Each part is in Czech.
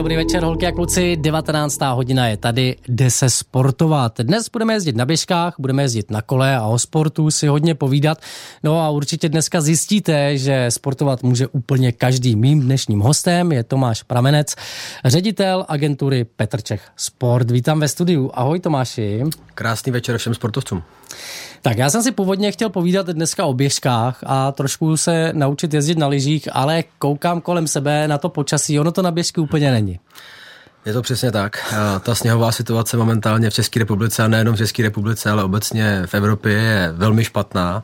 dobrý večer, holky a kluci. 19. hodina je tady, jde se sportovat. Dnes budeme jezdit na běžkách, budeme jezdit na kole a o sportu si hodně povídat. No a určitě dneska zjistíte, že sportovat může úplně každý. Mým dnešním hostem je Tomáš Pramenec, ředitel agentury Petr Čech Sport. Vítám ve studiu. Ahoj Tomáši. Krásný večer všem sportovcům. Tak já jsem si původně chtěl povídat dneska o běžkách a trošku se naučit jezdit na lyžích, ale koukám kolem sebe na to počasí, ono to na běžky úplně není. Je to přesně tak. Ta sněhová situace momentálně v České republice a nejenom v České republice, ale obecně v Evropě je velmi špatná.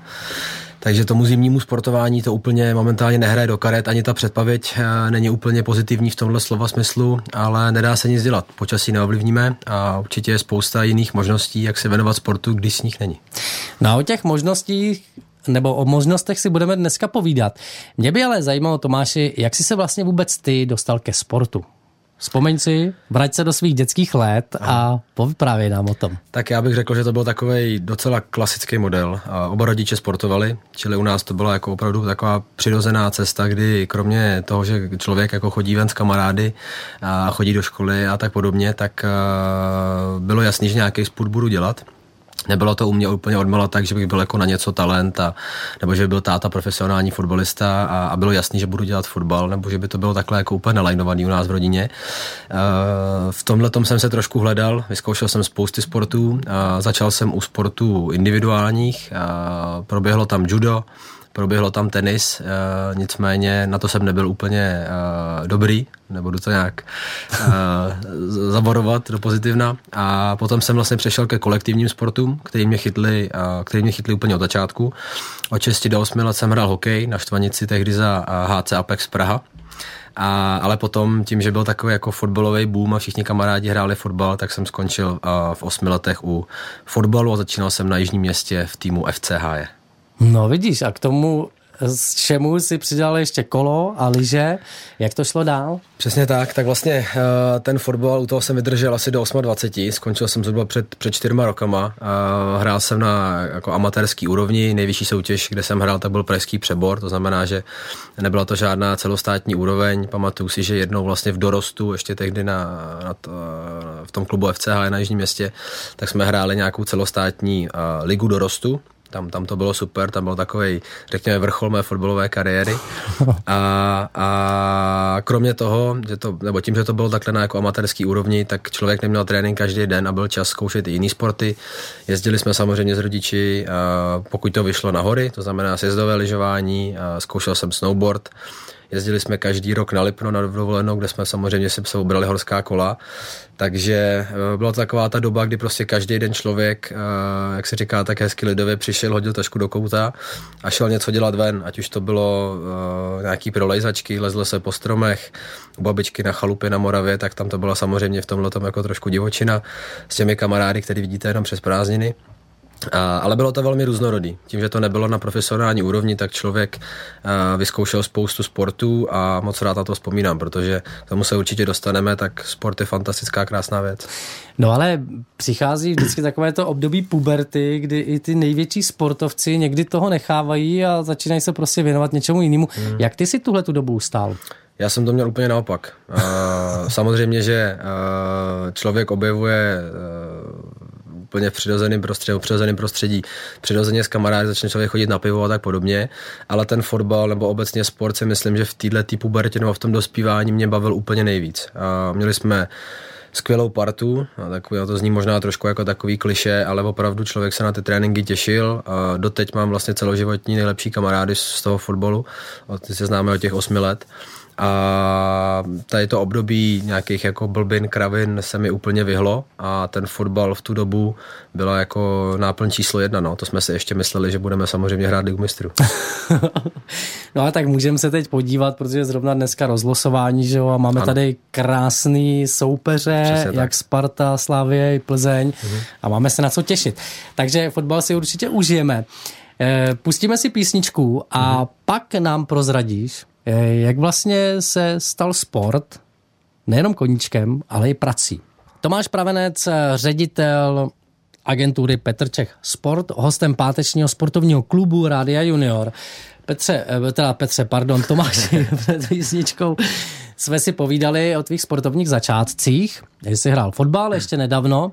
Takže tomu zimnímu sportování to úplně momentálně nehraje do karet, ani ta předpavěď eh, není úplně pozitivní v tomhle slova smyslu, ale nedá se nic dělat. Počasí neovlivníme a určitě je spousta jiných možností, jak se věnovat sportu, když sníh není. No o těch možnostích nebo o možnostech si budeme dneska povídat. Mě by ale zajímalo, Tomáši, jak jsi se vlastně vůbec ty dostal ke sportu? Vzpomeň si, vrať se do svých dětských let a povyprávěj nám o tom. Tak já bych řekl, že to byl takový docela klasický model. Oba rodiče sportovali, čili u nás to byla jako opravdu taková přirozená cesta, kdy kromě toho, že člověk jako chodí ven s kamarády a chodí do školy a tak podobně, tak bylo jasný, že nějaký sport budu dělat. Nebylo to u mě úplně odmala tak, že bych byl jako na něco talent, a, nebo že by byl táta profesionální fotbalista a, a bylo jasný, že budu dělat fotbal, nebo že by to bylo takhle jako úplně nalajnovaný u nás v rodině. Uh, v tomhle tom jsem se trošku hledal, vyzkoušel jsem spousty sportů, uh, začal jsem u sportů individuálních, uh, proběhlo tam judo, proběhlo tam tenis, uh, nicméně na to jsem nebyl úplně uh, dobrý, nebudu to nějak uh, zaborovat do pozitivna. A potom jsem vlastně přešel ke kolektivním sportům, který mě chytli, který mě chytli úplně od začátku. Od 6 do 8 let jsem hrál hokej na Štvanici tehdy za HC Apex Praha. A, ale potom tím, že byl takový jako fotbalový boom a všichni kamarádi hráli fotbal, tak jsem skončil uh, v osmi letech u fotbalu a začínal jsem na Jižním městě v týmu FCH. No vidíš, a k tomu z čemu si přidal ještě kolo a lyže. Jak to šlo dál? Přesně tak, tak vlastně eh, ten fotbal, u toho jsem vydržel asi do 28, skončil jsem zhruba před, před čtyřma rokama. Hrál jsem na jako amatérský úrovni, nejvyšší soutěž, kde jsem hrál, tak byl pražský přebor, to znamená, že nebyla to žádná celostátní úroveň. Pamatuju si, že jednou vlastně v dorostu, ještě tehdy na, na to, v tom klubu FCH na Jižním městě, tak jsme hráli nějakou celostátní uh, ligu dorostu, tam, tam to bylo super, tam byl takový, řekněme, vrchol mé fotbalové kariéry. A, a kromě toho, že to, nebo tím, že to bylo takhle na jako amatérský úrovni, tak člověk neměl trénink každý den a byl čas zkoušet i jiné sporty. Jezdili jsme samozřejmě s rodiči, pokud to vyšlo na hory, to znamená sjezdové lyžování, zkoušel jsem snowboard, Jezdili jsme každý rok na Lipno na dovolenou, kde jsme samozřejmě si obrali horská kola. Takže eh, byla to taková ta doba, kdy prostě každý den člověk, eh, jak se říká tak hezky lidově, přišel, hodil tašku do kouta a šel něco dělat ven. Ať už to bylo eh, nějaký prolejzačky, lezlo se po stromech, u babičky na chalupě na Moravě, tak tam to byla samozřejmě v tomhle jako trošku divočina s těmi kamarády, který vidíte jenom přes prázdniny. A, ale bylo to velmi různorodý. Tím, že to nebylo na profesionální úrovni, tak člověk a, vyzkoušel spoustu sportů a moc rád na to vzpomínám, protože k tomu se určitě dostaneme, tak sport je fantastická, krásná věc. No ale přichází vždycky takové to období puberty, kdy i ty největší sportovci někdy toho nechávají a začínají se prostě věnovat něčemu jinému. Hmm. Jak ty si tuhle tu dobu ustál? Já jsem to měl úplně naopak. Samozřejmě, že člověk objevuje úplně v přirozeném prostředí, přirozeném prostředí, přirozeně s kamarády začne člověk chodit na pivo a tak podobně, ale ten fotbal nebo obecně sport si myslím, že v této typu pubertě nebo v tom dospívání mě bavil úplně nejvíc. A měli jsme skvělou partu, a takový, to zní možná trošku jako takový kliše, ale opravdu člověk se na ty tréninky těšil. A doteď mám vlastně celoživotní nejlepší kamarády z toho fotbalu, ty se známe od těch osmi let a tady to období nějakých jako blbin, kravin se mi úplně vyhlo a ten fotbal v tu dobu byla jako náplň číslo jedna, no. To jsme si ještě mysleli, že budeme samozřejmě hrát Ligu mistrů. no a tak můžeme se teď podívat, protože zrovna dneska rozlosování, že jo, a máme ano. tady krásný soupeře, jak Sparta, Slavie i Plzeň mhm. a máme se na co těšit. Takže fotbal si určitě užijeme. Eh, pustíme si písničku a mhm. pak nám prozradíš, jak vlastně se stal sport nejenom koníčkem, ale i prací? Tomáš Pravenec, eh, ředitel agentury Petr Čech Sport, hostem pátečního sportovního klubu Rádia Junior. Petře, eh, teda Petře, pardon, Tomáši, před písničkou jsme si povídali o tvých sportovních začátcích. Jsi hrál fotbal ještě nedávno,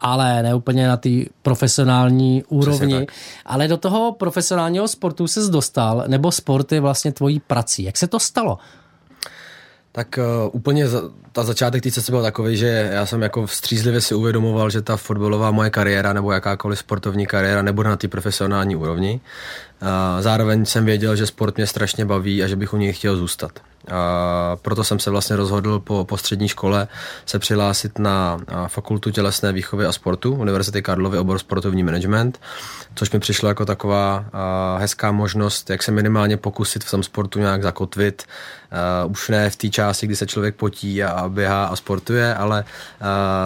ale ne úplně na té profesionální úrovni. Ale do toho profesionálního sportu se dostal, nebo sport je vlastně tvojí prací. Jak se to stalo? Tak uh, úplně za, ta začátek té cesty byl takový, že já jsem jako vstřízlivě si uvědomoval, že ta fotbalová moje kariéra nebo jakákoliv sportovní kariéra nebude na té profesionální úrovni. Zároveň jsem věděl, že sport mě strašně baví a že bych u něj chtěl zůstat. A proto jsem se vlastně rozhodl po, po střední škole se přihlásit na fakultu tělesné výchovy a sportu Univerzity Karlovy obor sportovní management, což mi přišlo jako taková hezká možnost, jak se minimálně pokusit v tom sportu nějak zakotvit. Už ne v té části, kdy se člověk potí a běhá a sportuje, ale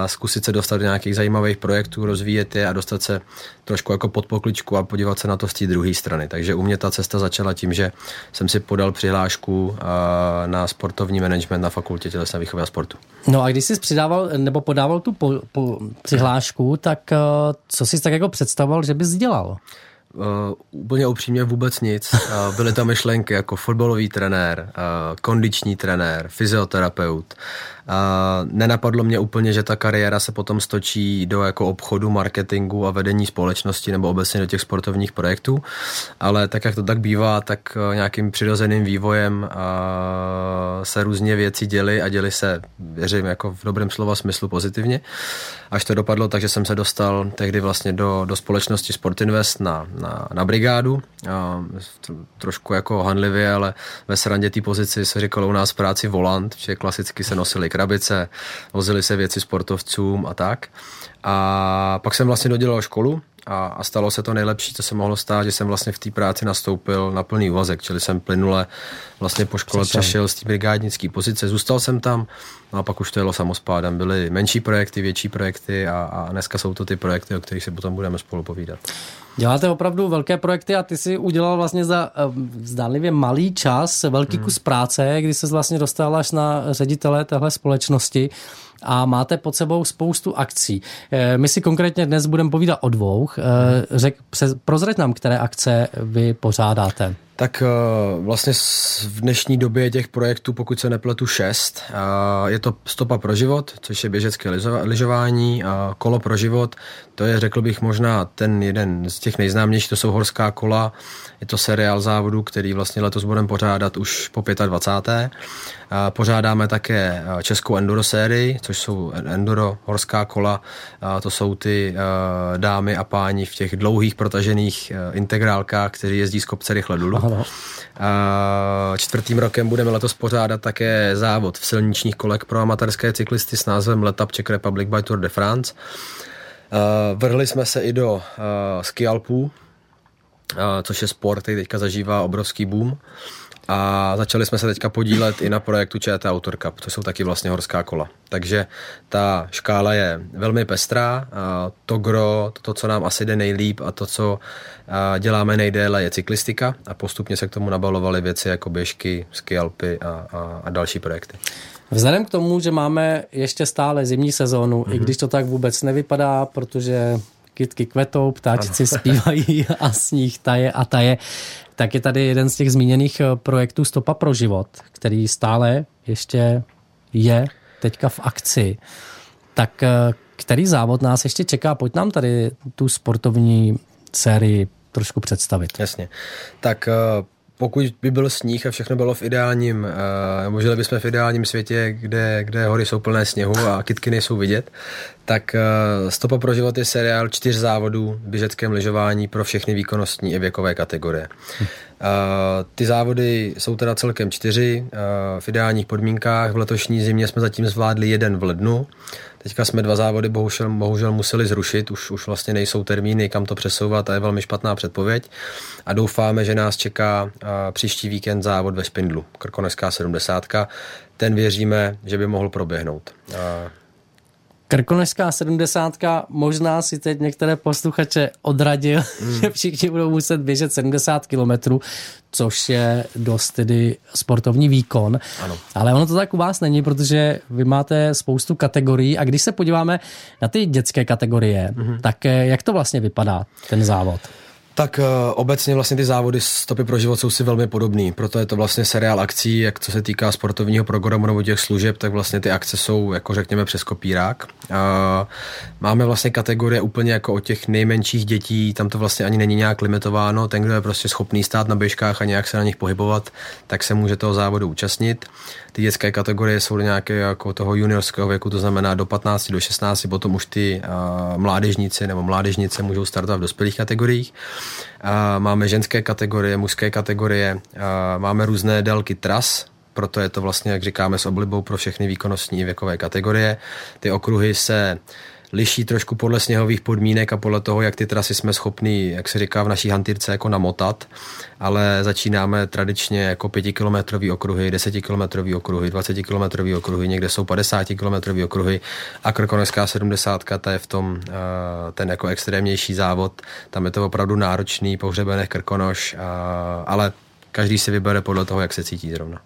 zkusit se dostat do nějakých zajímavých projektů, rozvíjet je a dostat se trošku jako pod pokličku a podívat se na to z té druhé strany. Takže u mě ta cesta začala tím, že jsem si podal přihlášku na sportovní management na fakultě tělesné výchovy a sportu. No a když jsi přidával nebo podával tu po, po přihlášku, tak co jsi tak jako představoval, že bys dělal? Uh, úplně upřímně vůbec nic. Uh, byly tam myšlenky jako fotbalový trenér, uh, kondiční trenér, fyzioterapeut, a nenapadlo mě úplně, že ta kariéra se potom stočí do jako obchodu, marketingu a vedení společnosti nebo obecně do těch sportovních projektů, ale tak, jak to tak bývá, tak eh, nějakým přirozeným vývojem se různě věci děly a děly se, věřím, jako v dobrém slova smyslu pozitivně. Až to dopadlo tak, že jsem se dostal tehdy vlastně do, do společnosti Sportinvest na, na, na brigádu, a trošku jako hanlivě, ale ve srandě té pozici se říkalo u nás v práci volant, že klasicky se nosili krabice, vozili se věci sportovcům a tak. A pak jsem vlastně dodělal školu a, a stalo se to nejlepší, co se mohlo stát, že jsem vlastně v té práci nastoupil na plný úvazek, čili jsem plynule vlastně po škole Přešel. přešel z té brigádnické pozice, zůstal jsem tam, no a pak už to jelo samospádem. Byly menší projekty, větší projekty a, a dneska jsou to ty projekty, o kterých si potom budeme spolu povídat. Děláte opravdu velké projekty a ty si udělal vlastně za uh, zdánlivě malý čas velký hmm. kus práce, kdy se vlastně dostal až na ředitele téhle společnosti a máte pod sebou spoustu akcí. Eh, my si konkrétně dnes budeme povídat o dvou. Eh, řek, prozrať nám, které akce vy pořádáte. Tak vlastně v dnešní době těch projektů, pokud se nepletu, šest. Je to Stopa pro život, což je běžecké lyžování, Kolo pro život, to je, řekl bych, možná ten jeden z těch nejznámějších, to jsou horská kola. Je to seriál závodu, který vlastně letos budeme pořádat už po 25. Pořádáme také českou enduro sérii, což jsou enduro horská kola. To jsou ty dámy a páni v těch dlouhých protažených integrálkách, kteří jezdí z kopce rychle dolů. Aha. Čtvrtým rokem budeme letos pořádat také závod v silničních kolek pro amatérské cyklisty s názvem Let Up Czech Republic by Tour de France. Vrhli jsme se i do ski Alpů, což je sport, který teďka zažívá obrovský boom. A začali jsme se teďka podílet i na projektu ČT Autor Cup, to jsou taky vlastně horská kola. Takže ta škála je velmi pestrá. To gro, to, co nám asi jde nejlíp a to, co děláme nejdéle, je cyklistika a postupně se k tomu nabalovaly věci jako běžky, ski Alpy a, a, a další projekty. Vzhledem k tomu, že máme ještě stále zimní sezónu, mm-hmm. i když to tak vůbec nevypadá, protože kytky kvetou, ptáčci ano. zpívají a sníh taje a taje, tak je tady jeden z těch zmíněných eh, projektů Stopa pro život, který stále ještě je teďka v akci. Tak eh, který závod nás ještě čeká? Pojď nám tady tu sportovní sérii trošku představit. Jasně. Tak eh, pokud by byl sníh a všechno bylo v ideálním, uh, žili bychom v ideálním světě, kde, kde hory jsou plné sněhu a kytky nejsou vidět, tak uh, Stopa pro život je seriál čtyř závodů v běžeckém lyžování pro všechny výkonnostní i věkové kategorie. Uh, ty závody jsou teda celkem čtyři uh, v ideálních podmínkách. V letošní zimě jsme zatím zvládli jeden v lednu. Teďka jsme dva závody bohužel, bohužel museli zrušit, už, už vlastně nejsou termíny, kam to přesouvat a je velmi špatná předpověď. A doufáme, že nás čeká příští víkend závod ve Špindlu, Krkoneská 70. Ten věříme, že by mohl proběhnout. Krkonožská sedmdesátka možná si teď některé posluchače odradil, mm. že všichni budou muset běžet 70 kilometrů, což je dost tedy sportovní výkon. Ano. Ale ono to tak u vás není, protože vy máte spoustu kategorií a když se podíváme na ty dětské kategorie, mm-hmm. tak eh, jak to vlastně vypadá, ten závod? Tak uh, obecně vlastně ty závody Stopy pro život jsou si velmi podobný, proto je to vlastně seriál akcí, jak co se týká sportovního programu nebo těch služeb, tak vlastně ty akce jsou jako řekněme přes kopírák. Máme vlastně kategorie úplně jako od těch nejmenších dětí, tam to vlastně ani není nějak limitováno, ten, kdo je prostě schopný stát na běžkách a nějak se na nich pohybovat, tak se může toho závodu účastnit. Ty dětské kategorie jsou nějaké jako toho juniorského věku, to znamená do 15, do 16, potom už ty uh, mládežníci nebo mládežnice můžou startovat v dospělých kategoriích. Uh, máme ženské kategorie, mužské kategorie, uh, máme různé délky tras, proto je to vlastně, jak říkáme, s oblibou pro všechny výkonnostní věkové kategorie. Ty okruhy se liší trošku podle sněhových podmínek a podle toho, jak ty trasy jsme schopni, jak se říká v naší hantýrce, jako namotat, ale začínáme tradičně jako pětikilometrový okruhy, desetikilometrový okruhy, dvacetikilometrový okruhy, někde jsou 50 kilometrový okruhy. A Krkonožská 70, ta je v tom eh, ten jako extrémnější závod, tam je to opravdu náročný, pohřebených Krkonož, ale každý si vybere podle toho, jak se cítí zrovna.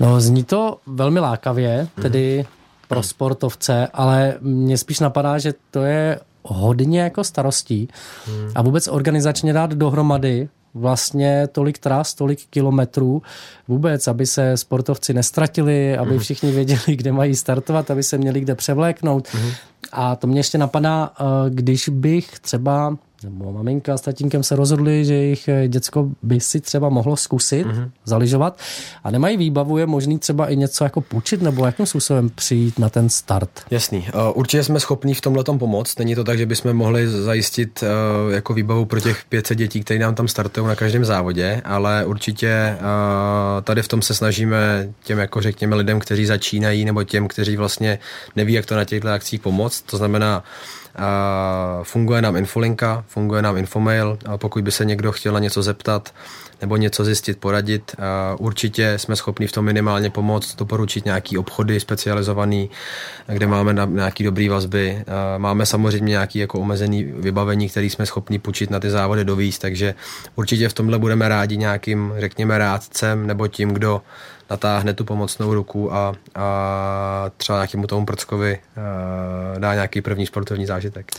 No, zní to velmi lákavě, tedy mm pro sportovce, ale mně spíš napadá, že to je hodně jako starostí hmm. a vůbec organizačně dát dohromady vlastně tolik tras, tolik kilometrů vůbec, aby se sportovci nestratili, aby hmm. všichni věděli, kde mají startovat, aby se měli kde převléknout. Hmm. A to mě ještě napadá, eh, když bych třeba nebo maminka s tatínkem se rozhodli, že jejich eh, děcko by si třeba mohlo zkusit mm-hmm. zaližovat a nemají výbavu, je možný třeba i něco jako půjčit nebo jakým způsobem přijít na ten start? Jasný. Uh, určitě jsme schopni v tomhle pomoct. Není to tak, že bychom mohli zajistit uh, jako výbavu pro těch 500 dětí, které nám tam startují na každém závodě, ale určitě tady v tom se snažíme těm, jako řekněme, lidem, kteří začínají nebo těm, kteří vlastně neví, jak to na těchto akcích pomoct. To znamená, Funguje nám infolinka, funguje nám infomail, pokud by se někdo chtěl na něco zeptat nebo něco zjistit, poradit, určitě jsme schopni v tom minimálně pomoct, doporučit nějaký obchody specializovaný, kde máme nějaký dobrý vazby. Máme samozřejmě nějaký jako omezený vybavení, který jsme schopni půjčit na ty závody dovíc, takže určitě v tomhle budeme rádi nějakým, řekněme, rádcem nebo tím, kdo natáhne tu pomocnou ruku a, a třeba nějakému tomu prckovi dá nějaký první sportovní zážitek.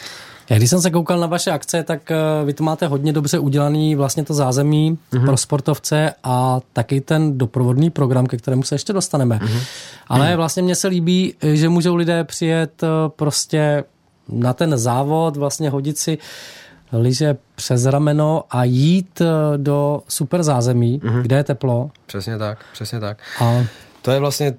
Já když jsem se koukal na vaše akce, tak uh, vy to máte hodně dobře udělaný vlastně to zázemí mm-hmm. pro sportovce a taky ten doprovodný program, ke kterému se ještě dostaneme. Mm-hmm. Ale vlastně mně se líbí, že můžou lidé přijet uh, prostě na ten závod, vlastně hodit si liže přes rameno a jít eh, do super zázemí, mm-hmm. kde je teplo. Přesně tak, přesně tak. A... To je vlastně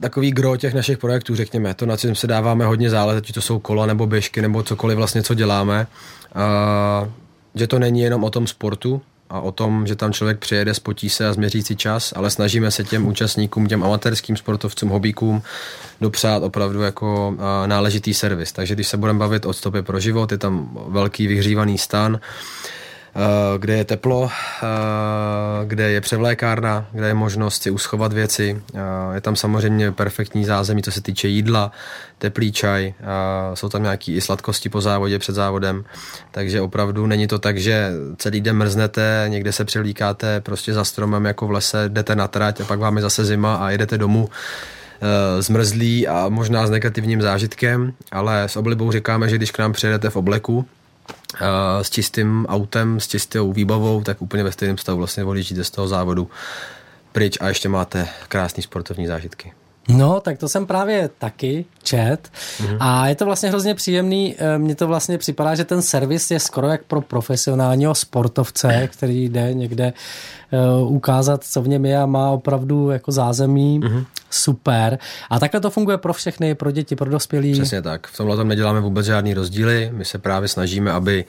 takový gro těch našich projektů, řekněme. To, na čem se dáváme hodně záležet, či to jsou kola nebo běžky, nebo cokoliv vlastně, co děláme. A, že to není jenom o tom sportu, a o tom, že tam člověk přijede, spotí se a změří si čas, ale snažíme se těm účastníkům, těm amatérským sportovcům, hobíkům dopřát opravdu jako náležitý servis. Takže když se budeme bavit o stopě pro život, je tam velký vyhřívaný stan, kde je teplo, eh, kde je převlékárna, kde je možnost si uschovat věci. Eh, je tam samozřejmě perfektní zázemí, co se týče jídla, teplý čaj, jsou tam nějaké i sladkosti po závodě, před závodem, takže opravdu není to tak, že celý den mrznete, někde se převlíkáte prostě za stromem jako v lese, jdete na trať a pak vám je zase zima a jedete domů zmrzlý a možná s negativním zážitkem, ale s oblibou říkáme, že když k nám přijedete v obleku, s čistým autem, s čistou výbavou, tak úplně ve stejném stavu vlastně odjíždíte z toho závodu pryč a ještě máte krásné sportovní zážitky. No, tak to jsem právě taky čet mm-hmm. a je to vlastně hrozně příjemný. Eh, mně to vlastně připadá, že ten servis je skoro jak pro profesionálního sportovce, který jde někde uh, ukázat, co v něm je a má opravdu jako zázemí. Mm-hmm. Super. A takhle to funguje pro všechny, pro děti, pro dospělí. Přesně tak. V tomhle tom neděláme vůbec žádný rozdíly. My se právě snažíme, aby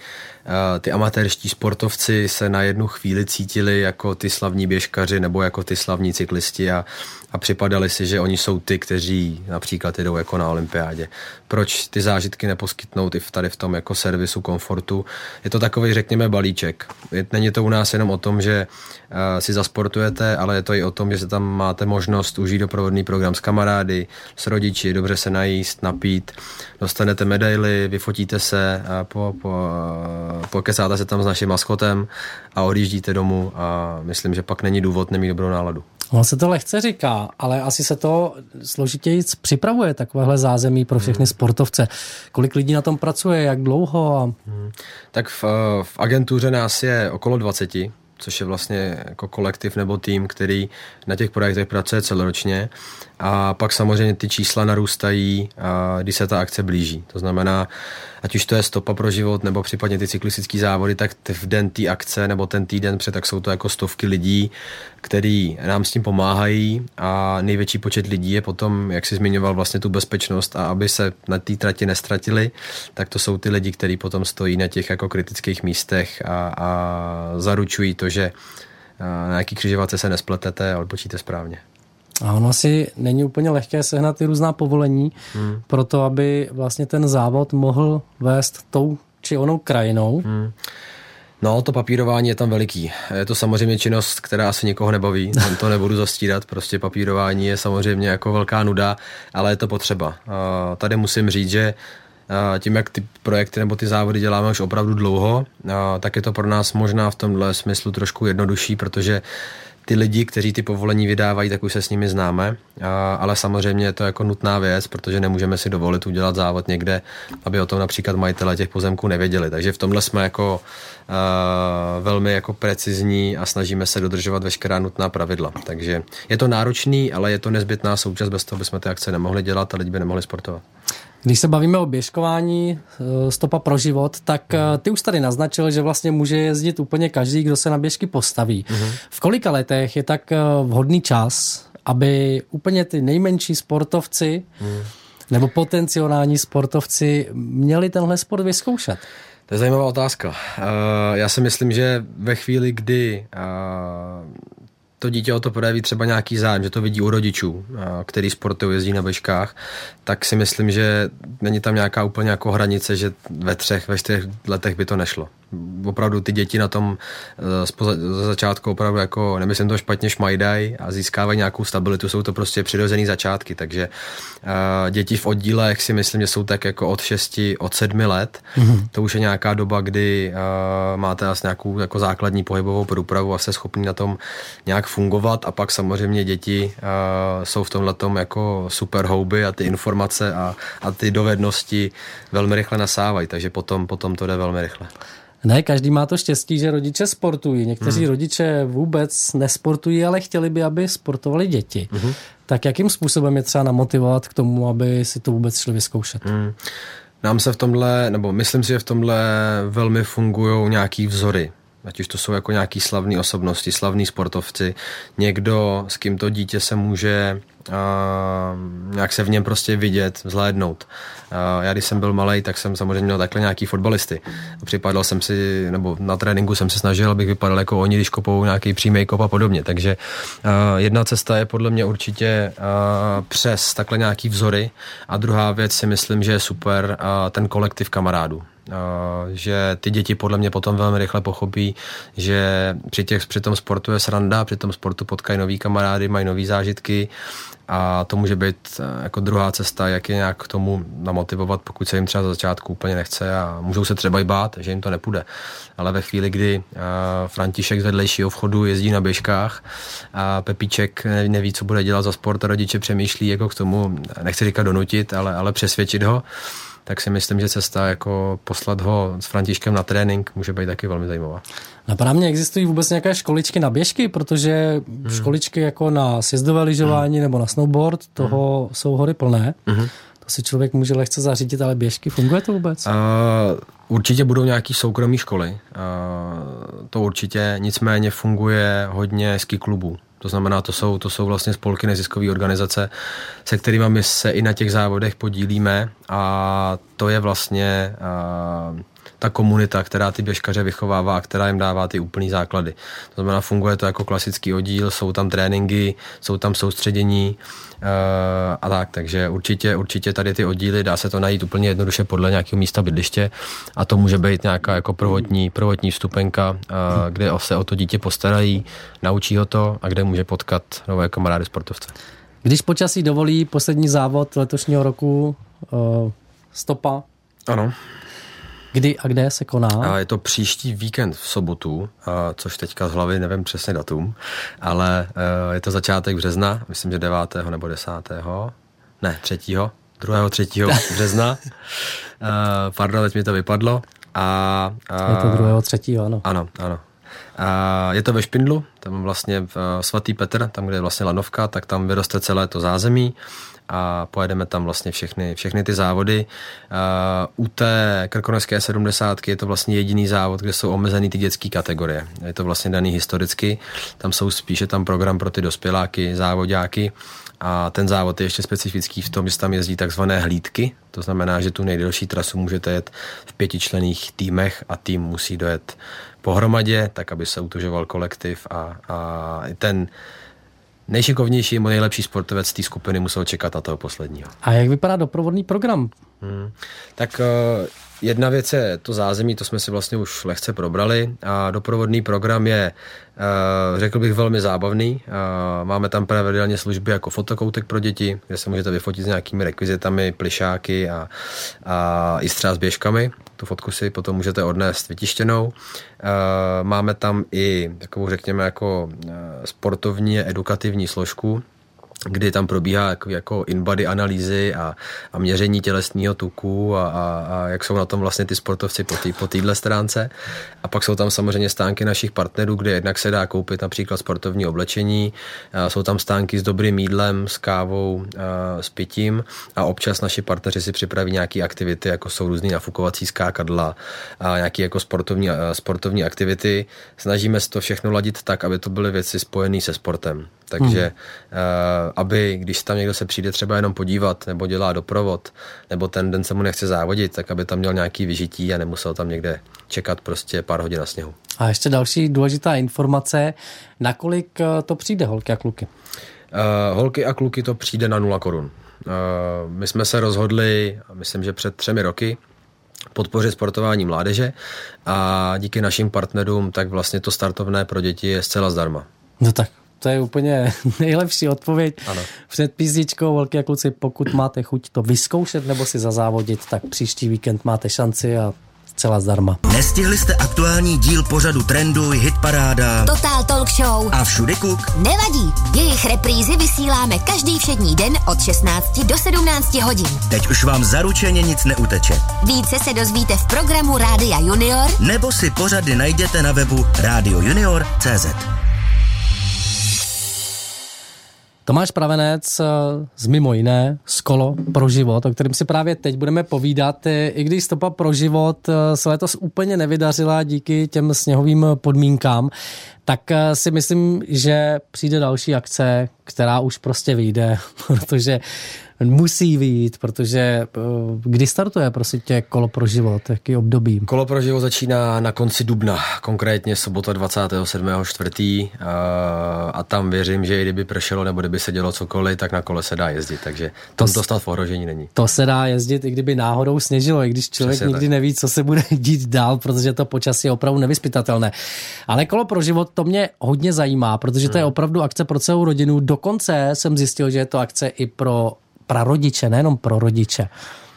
ty amatérští sportovci se na jednu chvíli cítili jako ty slavní běžkaři nebo jako ty slavní cyklisti a, a připadali si, že oni jsou ty, kteří například jdou jako na olympiádě. Proč ty zážitky neposkytnout i tady v tom jako servisu komfortu? Je to takový, řekněme, balíček. Není to u nás jenom o tom, že uh, si zasportujete, ale je to i o tom, že se tam máte možnost užít doprovodný program s kamarády, s rodiči, dobře se najíst, napít, dostanete medaily, vyfotíte se, po, po, pokecáte se tam s naším maskotem a odjíždíte domů a myslím, že pak není důvod nemít dobrou náladu. Ono se to lehce říká, ale asi se to složitěji připravuje takovéhle zázemí pro všechny hmm. sportovce. Kolik lidí na tom pracuje, jak dlouho? A... Hmm. Tak v, v agentuře nás je okolo 20, což je vlastně jako kolektiv nebo tým, který na těch projektech pracuje celoročně. A pak samozřejmě ty čísla narůstají, když se ta akce blíží. To znamená, ať už to je stopa pro život nebo případně ty cyklistické závody, tak v den té akce nebo ten týden před, tak jsou to jako stovky lidí, který nám s tím pomáhají a největší počet lidí je potom, jak si zmiňoval, vlastně tu bezpečnost a aby se na té trati nestratili, tak to jsou ty lidi, kteří potom stojí na těch jako kritických místech a, a zaručují to, že na nějaký křižovatce se nespletete a odpočíte správně. A ono asi není úplně lehké sehnat ty různá povolení hmm. pro to, aby vlastně ten závod mohl vést tou či onou krajinou. Hmm. No, to papírování je tam veliký. Je to samozřejmě činnost, která asi někoho nebaví, tam to nebudu zastírat, prostě papírování je samozřejmě jako velká nuda, ale je to potřeba. Tady musím říct, že tím, jak ty projekty nebo ty závody děláme už opravdu dlouho, tak je to pro nás možná v tomhle smyslu trošku jednodušší, protože ty lidi, kteří ty povolení vydávají, tak už se s nimi známe, a, ale samozřejmě je to jako nutná věc, protože nemůžeme si dovolit udělat závod někde, aby o tom například majitele těch pozemků nevěděli. Takže v tomhle jsme jako uh, velmi jako precizní a snažíme se dodržovat veškerá nutná pravidla. Takže je to náročný, ale je to nezbytná součást, bez toho bychom ty akce nemohli dělat a lidi by nemohli sportovat. Když se bavíme o běžkování, eh, stopa pro život, tak eh, ty už tady naznačil, že vlastně může jezdit úplně každý, kdo se na běžky postaví. Mm-hmm. V kolika letech je tak eh, vhodný čas, aby úplně ty nejmenší sportovci mm. nebo potenciální sportovci měli tenhle sport vyzkoušet? To je zajímavá otázka. Já si myslím, že ve chvíli, kdy to dítě o to projeví třeba nějaký zájem, že to vidí u rodičů, který sportují, jezdí na beškách, tak si myslím, že není tam nějaká úplně jako hranice, že ve třech, ve čtyřech letech by to nešlo opravdu ty děti na tom eh, za začátku opravdu jako, nemyslím to špatně, šmajdají a získávají nějakou stabilitu, jsou to prostě přirozený začátky, takže uh, děti v oddílech si myslím, že jsou tak jako od 6, od 7 let, mm-hmm. to už je nějaká doba, kdy uh, máte asi nějakou jako základní pohybovou průpravu a jste schopni na tom nějak fungovat a pak samozřejmě děti jsou v tomhle tom jako super houby a ty informace a, a ty dovednosti velmi rychle nasávají, takže potom, potom to jde velmi rychle. Ne, každý má to štěstí, že rodiče sportují. Někteří hmm. rodiče vůbec nesportují, ale chtěli by, aby sportovali děti. Hmm. Tak jakým způsobem je třeba namotivovat k tomu, aby si to vůbec šli vyzkoušet? Hmm. Nám se v tomhle, nebo myslím si, že v tomhle velmi fungují nějaký vzory ať už to jsou jako nějaký slavní osobnosti, slavní sportovci, někdo, s kým to dítě se může a nějak se v něm prostě vidět, vzhlédnout. A já když jsem byl malý, tak jsem samozřejmě měl takhle nějaký fotbalisty. Připadal jsem si, nebo na tréninku jsem se snažil, abych vypadal jako oni, když kopou nějaký přímý kop a podobně. Takže a jedna cesta je podle mě určitě přes takhle nějaký vzory a druhá věc si myslím, že je super ten kolektiv kamarádů že ty děti podle mě potom velmi rychle pochopí, že při, těch, při tom sportu je sranda, při tom sportu potkají nový kamarády, mají nové zážitky a to může být eh, jako druhá cesta, jak je nějak k tomu namotivovat, pokud se jim třeba za začátku úplně nechce a můžou se třeba i bát, že jim to nepůjde. Ale ve chvíli, kdy eh, František z vedlejšího vchodu jezdí na běžkách a Pepíček neví, co bude dělat za sport a rodiče přemýšlí jako k tomu, nechci říkat donutit, ale, ale přesvědčit ho, tak si myslím, že cesta jako poslat ho s Františkem na trénink může být taky velmi zajímavá. Napadá mě, existují vůbec nějaké školičky na běžky, protože hmm. školičky jako na sjezdové lyžování hmm. nebo na snowboard, toho hmm. jsou hory plné. Hmm. To si člověk může lehce zařídit, ale běžky, funguje to vůbec? Uh, určitě budou nějaký soukromí školy, uh, to určitě, nicméně funguje hodně ski klubů. To znamená, to jsou, to jsou vlastně spolky neziskové organizace, se kterými my se i na těch závodech podílíme a to je vlastně uh, ta komunita, která ty běžkaře vychovává a která jim dává ty úplný základy. To znamená, funguje to jako klasický oddíl, jsou tam tréninky, jsou tam soustředění uh, a tak, takže určitě, určitě tady ty oddíly, dá se to najít úplně jednoduše podle nějakého místa bydliště a to může být nějaká jako prvotní, prvotní vstupenka, uh, kde se o to dítě postarají, naučí ho to a kde může potkat nové kamarády sportovce. Když počasí dovolí poslední závod letošního roku uh, stopa. Ano. Kdy a kde se koná? A je to příští víkend v sobotu, a což teďka z hlavy nevím přesně datum, ale je to začátek března, myslím, že 9. nebo 10. Ne, 3. 2. 3. března. pardon, teď mi to vypadlo. A, a, je to 2. 3. ano. Ano, ano. A je to ve Špindlu, tam vlastně v svatý Petr, tam, kde je vlastně lanovka, tak tam vyroste celé to zázemí a pojedeme tam vlastně všechny, všechny ty závody. Uh, u té krkonožské 70 je to vlastně jediný závod, kde jsou omezený ty dětské kategorie. Je to vlastně daný historicky, tam jsou spíše tam program pro ty dospěláky, závodáky a ten závod je ještě specifický v tom, že tam jezdí takzvané hlídky, to znamená, že tu nejdelší trasu můžete jet v pětičlených týmech a tým musí dojet pohromadě, tak aby se utužoval kolektiv a, a ten nejšikovnější nebo nejlepší sportovec té skupiny musel čekat na toho posledního. A jak vypadá doprovodný program? Hmm. Tak uh, jedna věc je to zázemí, to jsme si vlastně už lehce probrali a doprovodný program je, uh, řekl bych, velmi zábavný. Uh, máme tam pravidelně služby jako fotokoutek pro děti, kde se můžete vyfotit s nějakými rekvizitami, plišáky a, a i třeba s běžkami. Tu fotku si potom můžete odnést vytištěnou. Máme tam i takovou, řekněme, jako sportovní edukativní složku, kdy tam probíhá jako, jako in-body analýzy a, a měření tělesního tuku a, a, a jak jsou na tom vlastně ty sportovci po, tý, po stránce. A pak jsou tam samozřejmě stánky našich partnerů, kde jednak se dá koupit například sportovní oblečení, a jsou tam stánky s dobrým jídlem, s kávou, a s pitím a občas naši partneři si připraví nějaké aktivity, jako jsou různý nafukovací skákadla a nějaké jako sportovní, sportovní aktivity. Snažíme se to všechno ladit tak, aby to byly věci spojené se sportem. Takže hmm. uh, aby, když tam někdo se přijde třeba jenom podívat nebo dělá doprovod, nebo ten den se mu nechce závodit, tak aby tam měl nějaký vyžití a nemusel tam někde čekat prostě pár hodin na sněhu. A ještě další důležitá informace, nakolik eh, to přijde holky a kluky? Uh, holky a kluky to přijde na 0 korun. Uh, my jsme se rozhodli, myslím, že před třemi roky, podpořit sportování mládeže a díky našim partnerům tak vlastně to startovné pro děti je zcela zdarma. No tak to je úplně nejlepší odpověď. Ano. Před písničkou, velké kluci, pokud máte chuť to vyzkoušet nebo si zazávodit, tak příští víkend máte šanci a celá zdarma. Nestihli jste aktuální díl pořadu Trendu, Hitparáda, Total Talk Show a Všudy Kuk? Nevadí, jejich reprízy vysíláme každý všední den od 16 do 17 hodin. Teď už vám zaručeně nic neuteče. Více se dozvíte v programu Rádia Junior nebo si pořady najděte na webu radiojunior.cz. Tomáš Pravenec eh, z mimo jiné z Kolo pro život, o kterém si právě teď budeme povídat, i když stopa pro život eh, se letos úplně nevydařila díky těm sněhovým podmínkám, tak eh, si myslím, že přijde další akce, která už prostě vyjde, protože musí vyjít, protože eh, kdy startuje prosím tě kolo pro život, jaký období? Kolo pro život začíná na konci dubna, konkrétně sobota 27.4. a tam věřím, že i kdyby pršelo nebo kdyby se dělo cokoliv, tak na kole se dá jezdit, takže tam to dostat v ohrožení není. To se dá jezdit, i kdyby náhodou sněžilo, i když člověk Přesně nikdy tak. neví, co se bude dít dál, protože to počasí je opravdu nevyspytatelné. Ale kolo pro život to mě hodně zajímá, protože to je hmm. opravdu akce pro celou rodinu. Dokonce jsem zjistil, že je to akce i pro prarodiče, nejenom pro rodiče.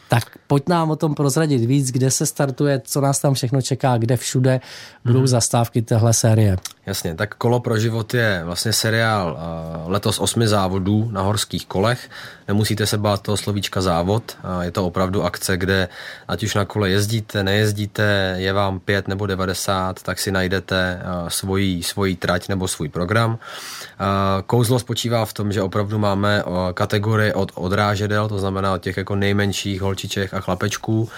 Tak pojď nám o tom prozradit víc, kde se startuje, co nás tam všechno čeká, kde všude budou mm. zastávky téhle série. Jasně, tak Kolo pro život je vlastně seriál uh, letos osmi závodů na horských kolech. Nemusíte se bát toho slovíčka závod. Uh, je to opravdu akce, kde ať už na kole jezdíte, nejezdíte, je vám pět nebo 90, tak si najdete uh, svoji, svoji trať nebo svůj program. Kouzlo spočívá v tom, že opravdu máme kategorii od odrážedel, to znamená od těch jako nejmenších holčiček a chlapečků,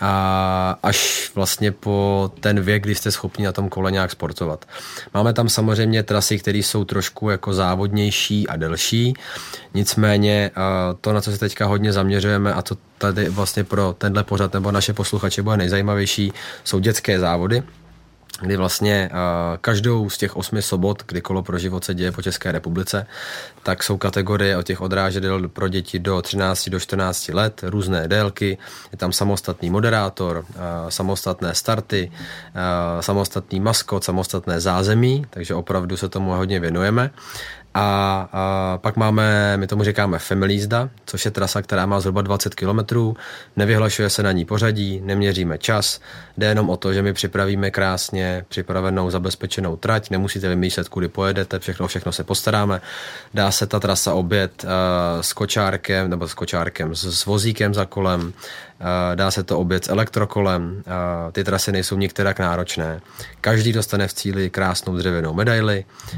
a až vlastně po ten věk, kdy jste schopni na tom kole nějak sportovat. Máme tam samozřejmě trasy, které jsou trošku jako závodnější a delší, nicméně to, na co se teďka hodně zaměřujeme a to tady vlastně pro tenhle pořad nebo naše posluchače bude nejzajímavější, jsou dětské závody, kdy vlastně každou z těch osmi sobot, kdy kolo pro život se děje po České republice, tak jsou kategorie o těch odrážedel pro děti do 13 do 14 let, různé délky, je tam samostatný moderátor, samostatné starty, samostatný maskot, samostatné zázemí, takže opravdu se tomu hodně věnujeme. A, a pak máme, my tomu říkáme Family což je trasa, která má zhruba 20 km, nevyhlašuje se na ní pořadí, neměříme čas, jde jenom o to, že my připravíme krásně připravenou zabezpečenou trať, nemusíte vymýšlet, kudy pojedete, všechno, všechno se postaráme. Dá se ta trasa obět uh, s kočárkem, nebo s kočárkem, s, s vozíkem za kolem, uh, dá se to obět s elektrokolem, uh, ty trasy nejsou některak náročné. Každý dostane v cíli krásnou dřevěnou medaili, uh,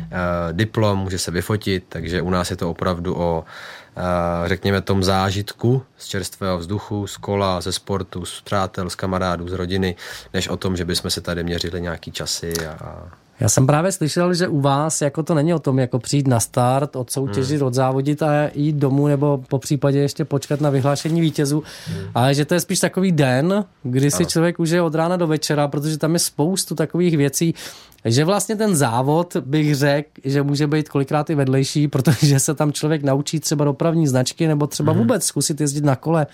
diplom, může se vyfotit, takže u nás je to opravdu o řekněme tom zážitku z čerstvého vzduchu, z kola, ze sportu, z přátel, z kamarádů, z rodiny, než o tom, že bychom se tady měřili nějaký časy a, já jsem právě slyšel, že u vás jako to není o tom, jako přijít na start, odsoutěžit, hmm. odzávodit a jít domů, nebo po případě ještě počkat na vyhlášení vítězů, hmm. ale že to je spíš takový den, kdy si ano. člověk užije od rána do večera, protože tam je spoustu takových věcí, že vlastně ten závod bych řekl, že může být kolikrát i vedlejší, protože se tam člověk naučí třeba dopravní značky nebo třeba hmm. vůbec zkusit jezdit na kole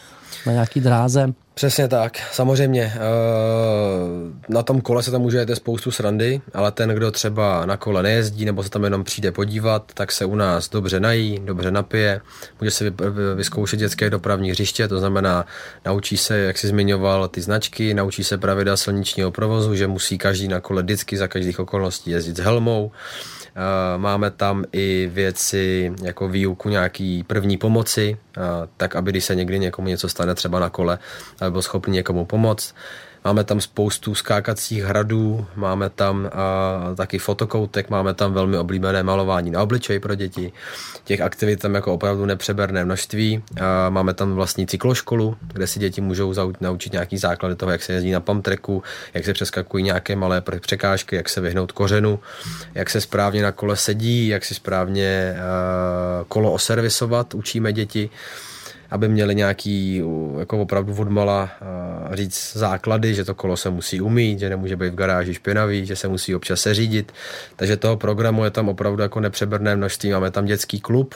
na nějaký dráze. Přesně tak. Samozřejmě eh, na tom kole se tam můžete spoustu srandy, ale ten, kdo třeba na kole nejezdí nebo se tam jenom přijde podívat, tak se u nás dobře nají, dobře napije, může si vyzkoušet dětské dopravní hřiště, to znamená naučí se, jak si zmiňoval, ty značky, naučí se pravidla silničního provozu, že musí každý na kole vždycky za každých okolností jezdit s helmou, máme tam i věci jako výuku nějaký první pomoci, eh, tak aby když se někdy někomu něco stane třeba na kole, aby byl schopný někomu pomoct. Máme tam spoustu skákacích hradů, máme tam a, taky fotokoutek, máme tam velmi oblíbené malování na obličej pro děti. Těch aktivit tam jako opravdu nepřeberné množství. A máme tam vlastní cykloškolu, kde si děti můžou naučit nějaký základy toho, jak se jezdí na pamtreku, jak se přeskakují nějaké malé překážky, jak se vyhnout kořenu, jak se správně na kole sedí, jak si správně kolo oservisovat, učíme děti aby měli nějaký jako opravdu odmala říct základy, že to kolo se musí umít, že nemůže být v garáži špinavý, že se musí občas seřídit. Takže toho programu je tam opravdu jako nepřeberné množství. Máme tam dětský klub,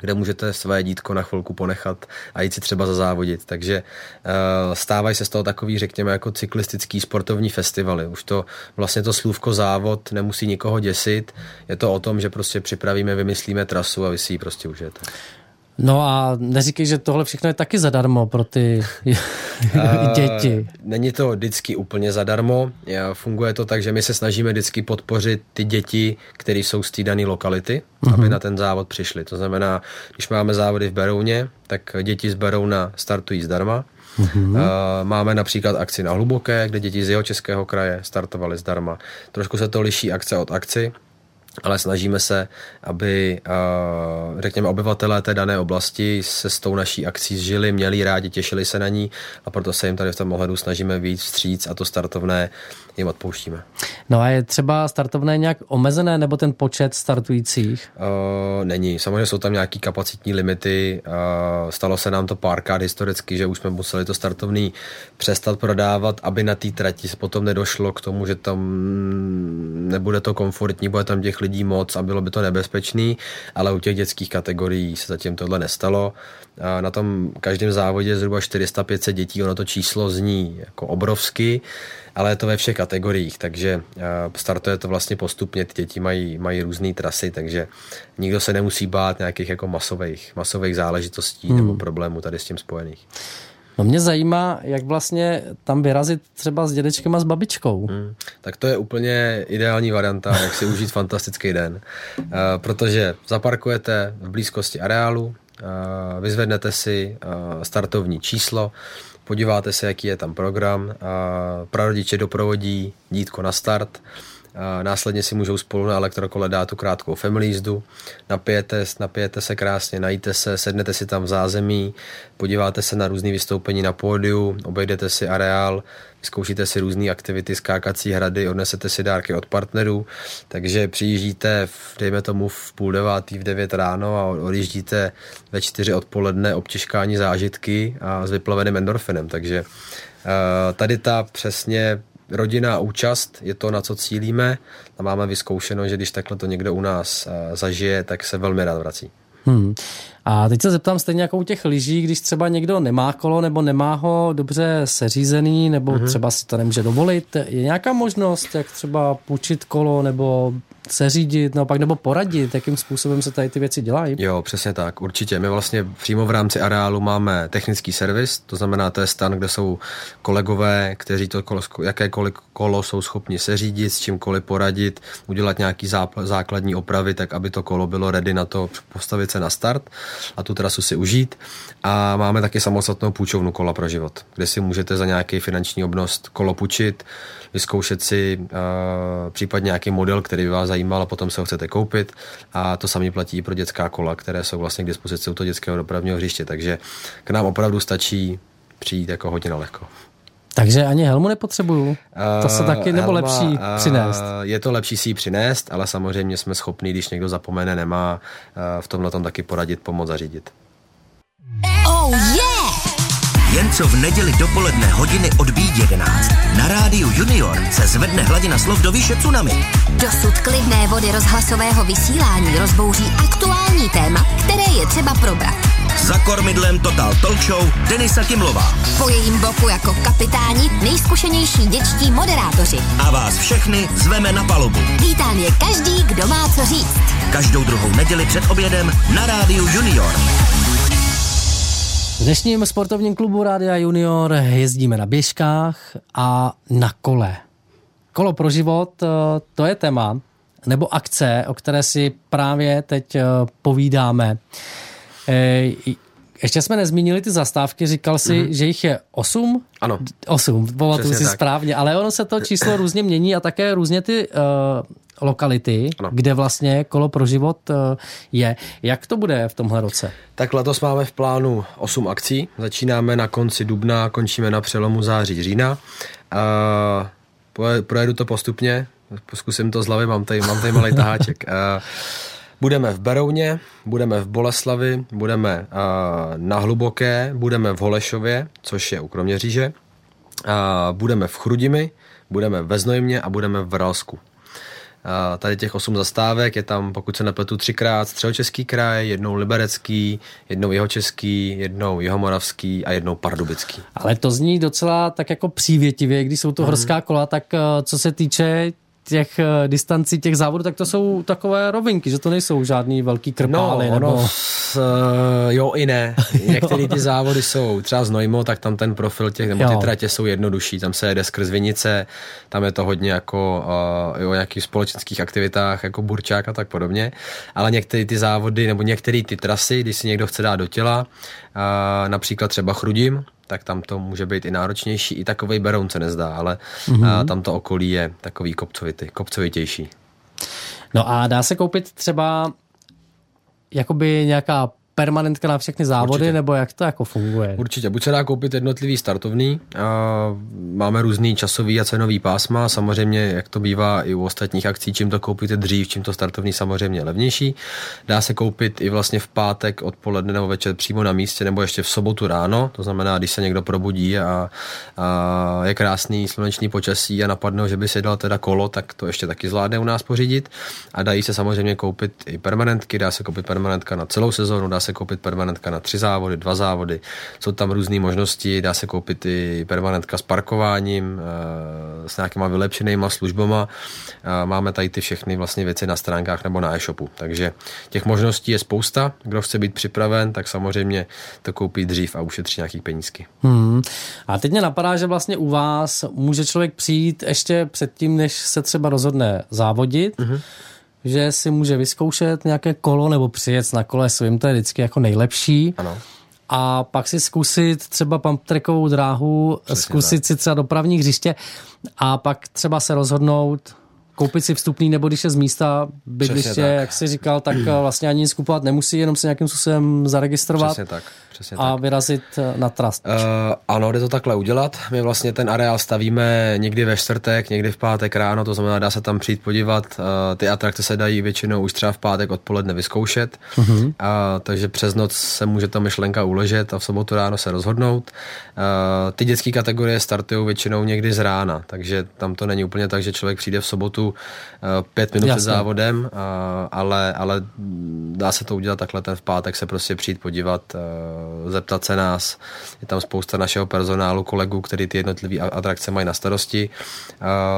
kde můžete své dítko na chvilku ponechat a jít si třeba zazávodit. Takže uh, stávají se z toho takový, řekněme, jako cyklistický sportovní festivaly. Už to vlastně to slůvko závod nemusí nikoho děsit. Je to o tom, že prostě připravíme, vymyslíme trasu a vy si ji prostě užijete. No a neříkej, že tohle všechno je taky zadarmo pro ty děti. Není to vždycky úplně zadarmo. Funguje to tak, že my se snažíme vždycky podpořit ty děti, které jsou z té dané lokality, uh-huh. aby mhm. na ten závod přišli. To znamená, když máme závody v Berouně, tak děti z Berouna startují zdarma. Uh-huh. Máme například akci na Hluboké, kde děti z jeho českého kraje startovaly zdarma. Trošku se to liší akce od akci ale snažíme se, aby, řekněme, obyvatelé té dané oblasti se s tou naší akcí žili, měli rádi, těšili se na ní a proto se jim tady v tom ohledu snažíme víc vstříc a to startovné jim odpouštíme. No a je třeba startovné nějak omezené nebo ten počet startujících? Uh, není. Samozřejmě jsou tam nějaký kapacitní limity. Uh, stalo se nám to párkrát historicky, že už jsme museli to startovný přestat prodávat, aby na té trati se potom nedošlo k tomu, že tam nebude to komfortní, bude tam těch lidí moc a bylo by to nebezpečný, ale u těch dětských kategorií se zatím tohle nestalo. A na tom každém závodě zhruba 400-500 dětí, ono to číslo zní jako obrovsky, ale je to ve všech kategoriích, takže startuje to vlastně postupně, ty děti mají, mají různé trasy, takže nikdo se nemusí bát nějakých jako masových, masových záležitostí hmm. nebo problémů tady s tím spojených. No mě zajímá, jak vlastně tam vyrazit třeba s dědečkem a s babičkou. Hmm, tak to je úplně ideální varianta, jak si užít fantastický den. Uh, protože zaparkujete v blízkosti areálu, uh, vyzvednete si uh, startovní číslo, podíváte se, jaký je tam program, prarodiče doprovodí dítko na start, Následně si můžou spolu na elektrokole dát tu krátkou family jízdu. Napijete, napijete se krásně, najíte se, sednete si tam v zázemí, podíváte se na různé vystoupení na pódiu, obejdete si areál, zkoušíte si různé aktivity, skákací hrady, odnesete si dárky od partnerů, takže přijíždíte, v, dejme tomu, v půl devátý, v devět ráno a odjíždíte ve čtyři odpoledne obtěžkání zážitky a s vyplaveným endorfinem, takže tady ta přesně rodinná účast je to, na co cílíme a máme vyzkoušeno, že když takhle to někdo u nás eh, zažije, tak se velmi rád vrací. Hmm. A teď se zeptám stejně jako u těch lyží, když třeba někdo nemá kolo nebo nemá ho dobře seřízený nebo mm-hmm. třeba si to nemůže dovolit, je nějaká možnost, jak třeba půjčit kolo nebo seřídit, no pak nebo poradit, jakým způsobem se tady ty věci dělají? Jo, přesně tak, určitě. My vlastně přímo v rámci areálu máme technický servis, to znamená, to je stan, kde jsou kolegové, kteří to kolo, jakékoliv kolo jsou schopni seřídit, s čímkoliv poradit, udělat nějaký základní opravy, tak aby to kolo bylo ready na to postavit se na start a tu trasu si užít. A máme taky samostatnou půjčovnu kola pro život, kde si můžete za nějaký finanční obnost kolo půjčit, vyzkoušet si uh, případně nějaký model, který by vás zajímal a potom se ho chcete koupit. A to samé platí i pro dětská kola, které jsou vlastně k dispozici u toho dětského dopravního hřiště. Takže k nám opravdu stačí přijít jako hodně lehko. Takže ani helmu nepotřebuju. To se taky nebo Helma, lepší přinést? Je to lepší si ji přinést, ale samozřejmě jsme schopni, když někdo zapomene, nemá v tomhle tom taky poradit, pomoct zařídit. Oh yeah! Jen co v neděli dopoledne hodiny odbíjí 11. Na rádiu Junior se zvedne hladina slov do výše tsunami. Dosud klidné vody rozhlasového vysílání rozbouří aktuální téma, které je třeba probrat. Za kormidlem Total Talk Show Denisa Kimlová. Po jejím boku jako kapitáni nejzkušenější děčtí moderátoři. A vás všechny zveme na palubu. Vítán je každý, kdo má co říct. Každou druhou neděli před obědem na rádiu Junior. V dnešním sportovním klubu Rádia Junior jezdíme na běžkách a na kole. Kolo pro život, eh, to je téma, nebo akce, o které si právě teď eh, povídáme. Ještě jsme nezmínili ty zastávky, říkal si, mm-hmm. že jich je osm? Ano. Osm, pamatuju si tak. správně, ale ono se to číslo různě mění a také různě ty uh, lokality, ano. kde vlastně kolo pro život uh, je. Jak to bude v tomhle roce? Tak letos máme v plánu 8 akcí. Začínáme na konci dubna, končíme na přelomu září října. Uh, projedu to postupně, zkusím to z hlavy, mám tady, mám tady malý taháček. Uh, Budeme v Berouně, budeme v Boleslavi, budeme uh, na Hluboké, budeme v Holešově, což je u Kroměříže, uh, budeme v Chrudimi, budeme ve Znojmě a budeme v Ralsku. Uh, tady těch osm zastávek je tam, pokud se nepletu, třikrát středočeský kraj, jednou liberecký, jednou jihočeský, jednou jihomoravský a jednou pardubický. Ale to zní docela tak jako přívětivě, když jsou to mm. horská kola, tak co se týče těch uh, distancí těch závodů, tak to jsou takové rovinky, že to nejsou žádný velký krpály. No, nebo... s, uh, jo i ne. Některé ty závody jsou třeba z Nojmo, tak tam ten profil těch, nebo ty tratě jsou jednodušší, tam se jede skrz Vinice, tam je to hodně jako uh, o nějakých společenských aktivitách, jako burčák a tak podobně, ale některé ty závody, nebo některé ty trasy, když si někdo chce dát do těla, uh, například třeba Chrudim, tak tam to může být i náročnější. I takový Beroun se nezdá, ale mm-hmm. tam to okolí je takový kopcovitý, kopcovitější. No a dá se koupit třeba jakoby nějaká permanentka na všechny závody, Určitě. nebo jak to jako funguje? Určitě, buď se dá koupit jednotlivý startovný, a máme různý časový a cenový pásma, samozřejmě, jak to bývá i u ostatních akcí, čím to koupíte dřív, čím to startovný samozřejmě levnější. Dá se koupit i vlastně v pátek odpoledne nebo večer přímo na místě, nebo ještě v sobotu ráno, to znamená, když se někdo probudí a, a je krásný slunečný počasí a napadne, že by si dal teda kolo, tak to ještě taky zvládne u nás pořídit. A dají se samozřejmě koupit i permanentky, dá se koupit permanentka na celou sezónu, dá se koupit permanentka na tři závody, dva závody, jsou tam různé možnosti, dá se koupit i permanentka s parkováním, eh, s nějakýma vylepšenýma službama. Eh, máme tady ty všechny vlastně věci na stránkách nebo na e-shopu, takže těch možností je spousta. Kdo chce být připraven, tak samozřejmě to koupí dřív a ušetří nějaký penízky. Hmm. A teď mě napadá, že vlastně u vás může člověk přijít ještě předtím, než se třeba rozhodne závodit, hmm že si může vyzkoušet nějaké kolo nebo přijet na kole svým, to je vždycky jako nejlepší. Ano. A pak si zkusit třeba pumptrackovou dráhu, Přesně zkusit tak. si třeba dopravní hřiště a pak třeba se rozhodnout, koupit si vstupný, nebo když je z místa bydliště, jak jsi říkal, tak vlastně ani nic kupovat nemusí, jenom se nějakým způsobem zaregistrovat. Přesně tak přesně a tak. vyrazit eh, na trast. Uh, ano, jde to takhle udělat. My vlastně ten areál stavíme někdy ve čtvrtek, někdy v pátek ráno, to znamená, dá se tam přijít podívat. Uh, ty atrakce se dají většinou už třeba v pátek odpoledne vyzkoušet, uh-huh. uh, takže přes noc se může ta myšlenka uležet a v sobotu ráno se rozhodnout. Uh, ty dětské kategorie startují většinou někdy z rána, takže tam to není úplně tak, že člověk přijde v sobotu uh, pět minut Jasně. před závodem, uh, ale, ale dá se to udělat takhle ten v pátek se prostě přijít podívat uh, zeptat se nás. Je tam spousta našeho personálu, kolegů, který ty jednotlivé atrakce mají na starosti.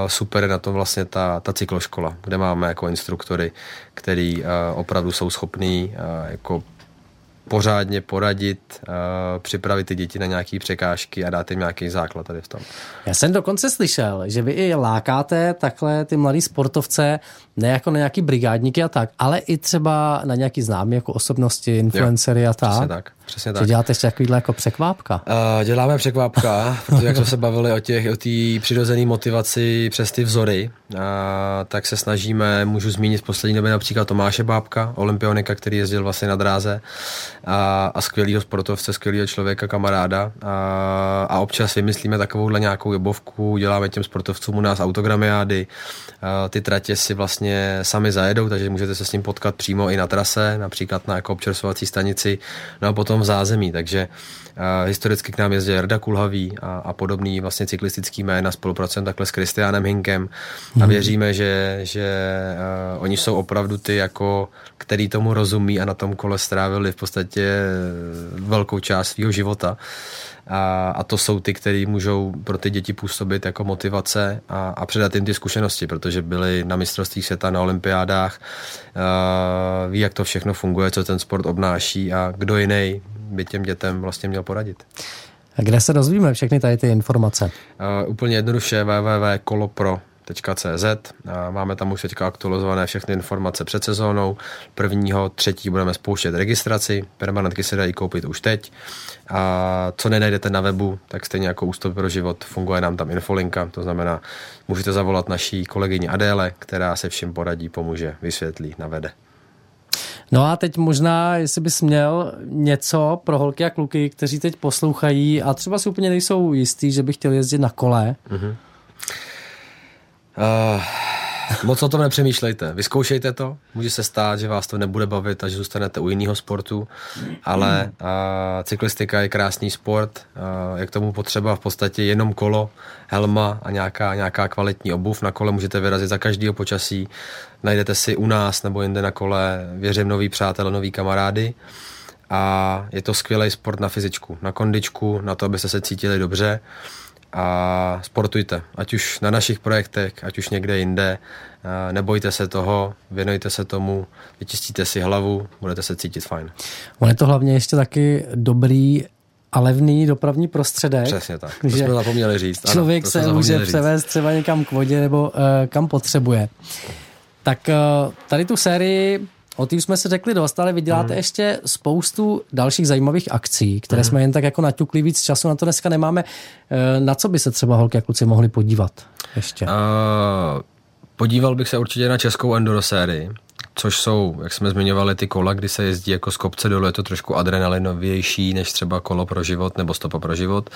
Super je na tom vlastně ta, ta cykloškola, kde máme jako instruktory, který opravdu jsou schopní jako pořádně poradit, připravit ty děti na nějaké překážky a dát jim nějaký základ tady v tom. Já jsem dokonce slyšel, že vy i lákáte takhle ty mladý sportovce ne jako na nějaký brigádníky a tak, ale i třeba na nějaký známý jako osobnosti, influencery a tak. Přesně tak. Přesně tak. děláte ještě takovýhle jako překvápka? Uh, děláme překvápka, protože jak jsme se bavili o těch, o té přirozené motivaci přes ty vzory, uh, tak se snažíme, můžu zmínit v poslední době například Tomáše Bábka, olympionika, který jezdil vlastně na dráze a, a skvělého sportovce, skvělého člověka, kamaráda a, a občas vymyslíme takovouhle nějakou jobovku, děláme těm sportovcům u nás autogramiády, a ty tratě si vlastně sami zajedou, takže můžete se s ním potkat přímo i na trase, například na jako občerstvovací stanici, no a potom v zázemí, takže uh, historicky k nám jezdí Jarda Kulhavý a, a podobný vlastně cyklistický jména, spolupracujeme takhle s Kristiánem Hinkem a mhm. věříme, že, že uh, oni jsou opravdu ty jako který tomu rozumí a na tom kole strávili v podstatě velkou část svého života. A, a to jsou ty, kteří můžou pro ty děti působit jako motivace a, a předat jim ty zkušenosti, protože byli na mistrovství světa, na olympiádách, a ví, jak to všechno funguje, co ten sport obnáší a kdo jiný by těm dětem vlastně měl poradit. A kde se dozvíme všechny tady ty informace? Uh, úplně jednoduše www.kolopro CZ. Máme tam už teďka aktualizované všechny informace před sezónou. Prvního, třetí budeme spouštět registraci. Permanentky se dají koupit už teď. A co nenajdete na webu, tak stejně jako Ústup pro život funguje nám tam infolinka. To znamená, můžete zavolat naší kolegyni Adéle, která se vším poradí, pomůže, vysvětlí, navede. No a teď možná, jestli bys měl něco pro holky a kluky, kteří teď poslouchají a třeba si úplně nejsou jistý, že by chtěl jezdit na kole. Mm-hmm Uh, moc o tom nepřemýšlejte. Vyzkoušejte to. Může se stát, že vás to nebude bavit a že zůstanete u jiného sportu, ale uh, cyklistika je krásný sport. Uh, je k tomu potřeba v podstatě jenom kolo, helma a nějaká, nějaká kvalitní obuv. Na kole můžete vyrazit za každého počasí. Najdete si u nás nebo jinde na kole, věřím, nový přátel, nový kamarády a je to skvělý sport na fyzičku, na kondičku, na to, abyste se cítili dobře a sportujte, ať už na našich projektech, ať už někde jinde. Nebojte se toho, věnujte se tomu, vyčistíte si hlavu, budete se cítit fajn. On je to hlavně ještě taky dobrý a levný dopravní prostředek. Přesně tak, to jsme zapomněli říct. Člověk ano, se může říct. převést třeba někam k vodě nebo uh, kam potřebuje. Tak uh, tady tu sérii O tím jsme se řekli dost, ale vy děláte mm. ještě spoustu dalších zajímavých akcí, které mm. jsme jen tak jako naťukli víc času, na to dneska nemáme. Eh, na co by se třeba holky a kluci mohli podívat ještě? Uh, podíval bych se určitě na českou enduro sérii, což jsou, jak jsme zmiňovali, ty kola, kdy se jezdí jako z kopce dolů, je to trošku adrenalinovější než třeba kolo pro život nebo stopa pro život.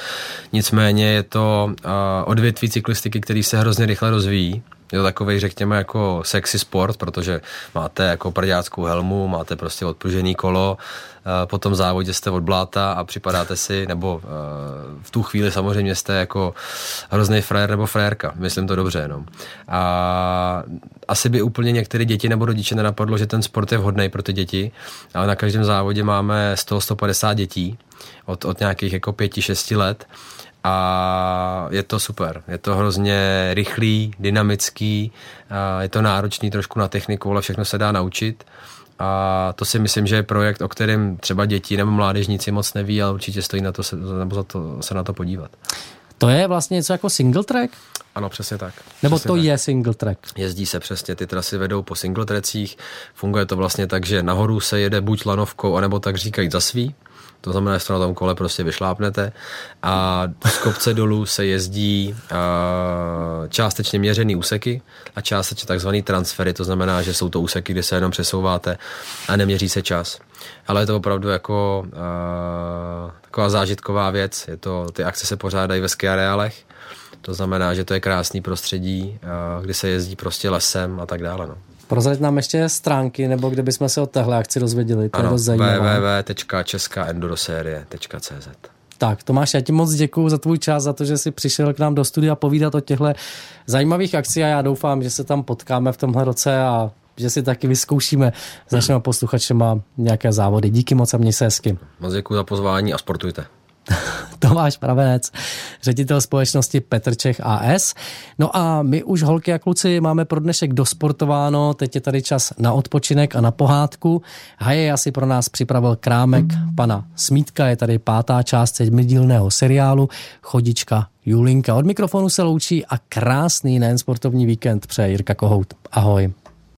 Nicméně je to uh, odvětví cyklistiky, který se hrozně rychle rozvíjí je to takový, řekněme, jako sexy sport, protože máte jako prďáckou helmu, máte prostě odpružený kolo, eh, po tom závodě jste od bláta a připadáte si, nebo eh, v tu chvíli samozřejmě jste jako hrozný frajer nebo frérka, myslím to dobře jenom. A asi by úplně některé děti nebo rodiče nenapadlo, že ten sport je vhodný pro ty děti, ale na každém závodě máme 100-150 dětí od, od nějakých jako 5-6 let a je to super. Je to hrozně rychlý, dynamický, je to náročný trošku na techniku, ale všechno se dá naučit. A to si myslím, že je projekt, o kterém třeba děti nebo mládežníci moc neví, ale určitě stojí na to se, nebo za to, se na to podívat. To je vlastně něco jako single track? Ano, přesně tak. Nebo přesně to tak. je single track? Jezdí se přesně, ty trasy vedou po single trackích. Funguje to vlastně tak, že nahoru se jede buď lanovkou, anebo tak říkají za svý. To znamená, že to na tom kole prostě vyšlápnete a z kopce dolů se jezdí částečně měřený úseky a částečně takzvaný transfery, to znamená, že jsou to úseky, kde se jenom přesouváte a neměří se čas. Ale je to opravdu jako taková zážitková věc. Je to, ty akce se pořádají ve ski areálech, to znamená, že to je krásný prostředí, uh, kdy se jezdí prostě lesem a tak dále. No. Prozrať nám ještě stránky, nebo kde bychom se o téhle akci dozvěděli. To ano, je dost zajímavé. www.českaenduroserie.cz tak, Tomáš, já ti moc děkuji za tvůj čas, za to, že jsi přišel k nám do studia povídat o těchto zajímavých akcí a já doufám, že se tam potkáme v tomhle roce a že si taky vyzkoušíme s našimi posluchačema nějaké závody. Díky moc a měj se hezky. Moc děkuji za pozvání a sportujte. Tomáš Pravenec, ředitel společnosti Petr Čech AS. No a my už holky a kluci máme pro dnešek dosportováno, teď je tady čas na odpočinek a na pohádku. Haje asi pro nás připravil krámek pana Smítka, je tady pátá část sedmidílného seriálu Chodička Julinka. Od mikrofonu se loučí a krásný nejen sportovní víkend přeje Jirka Kohout. Ahoj.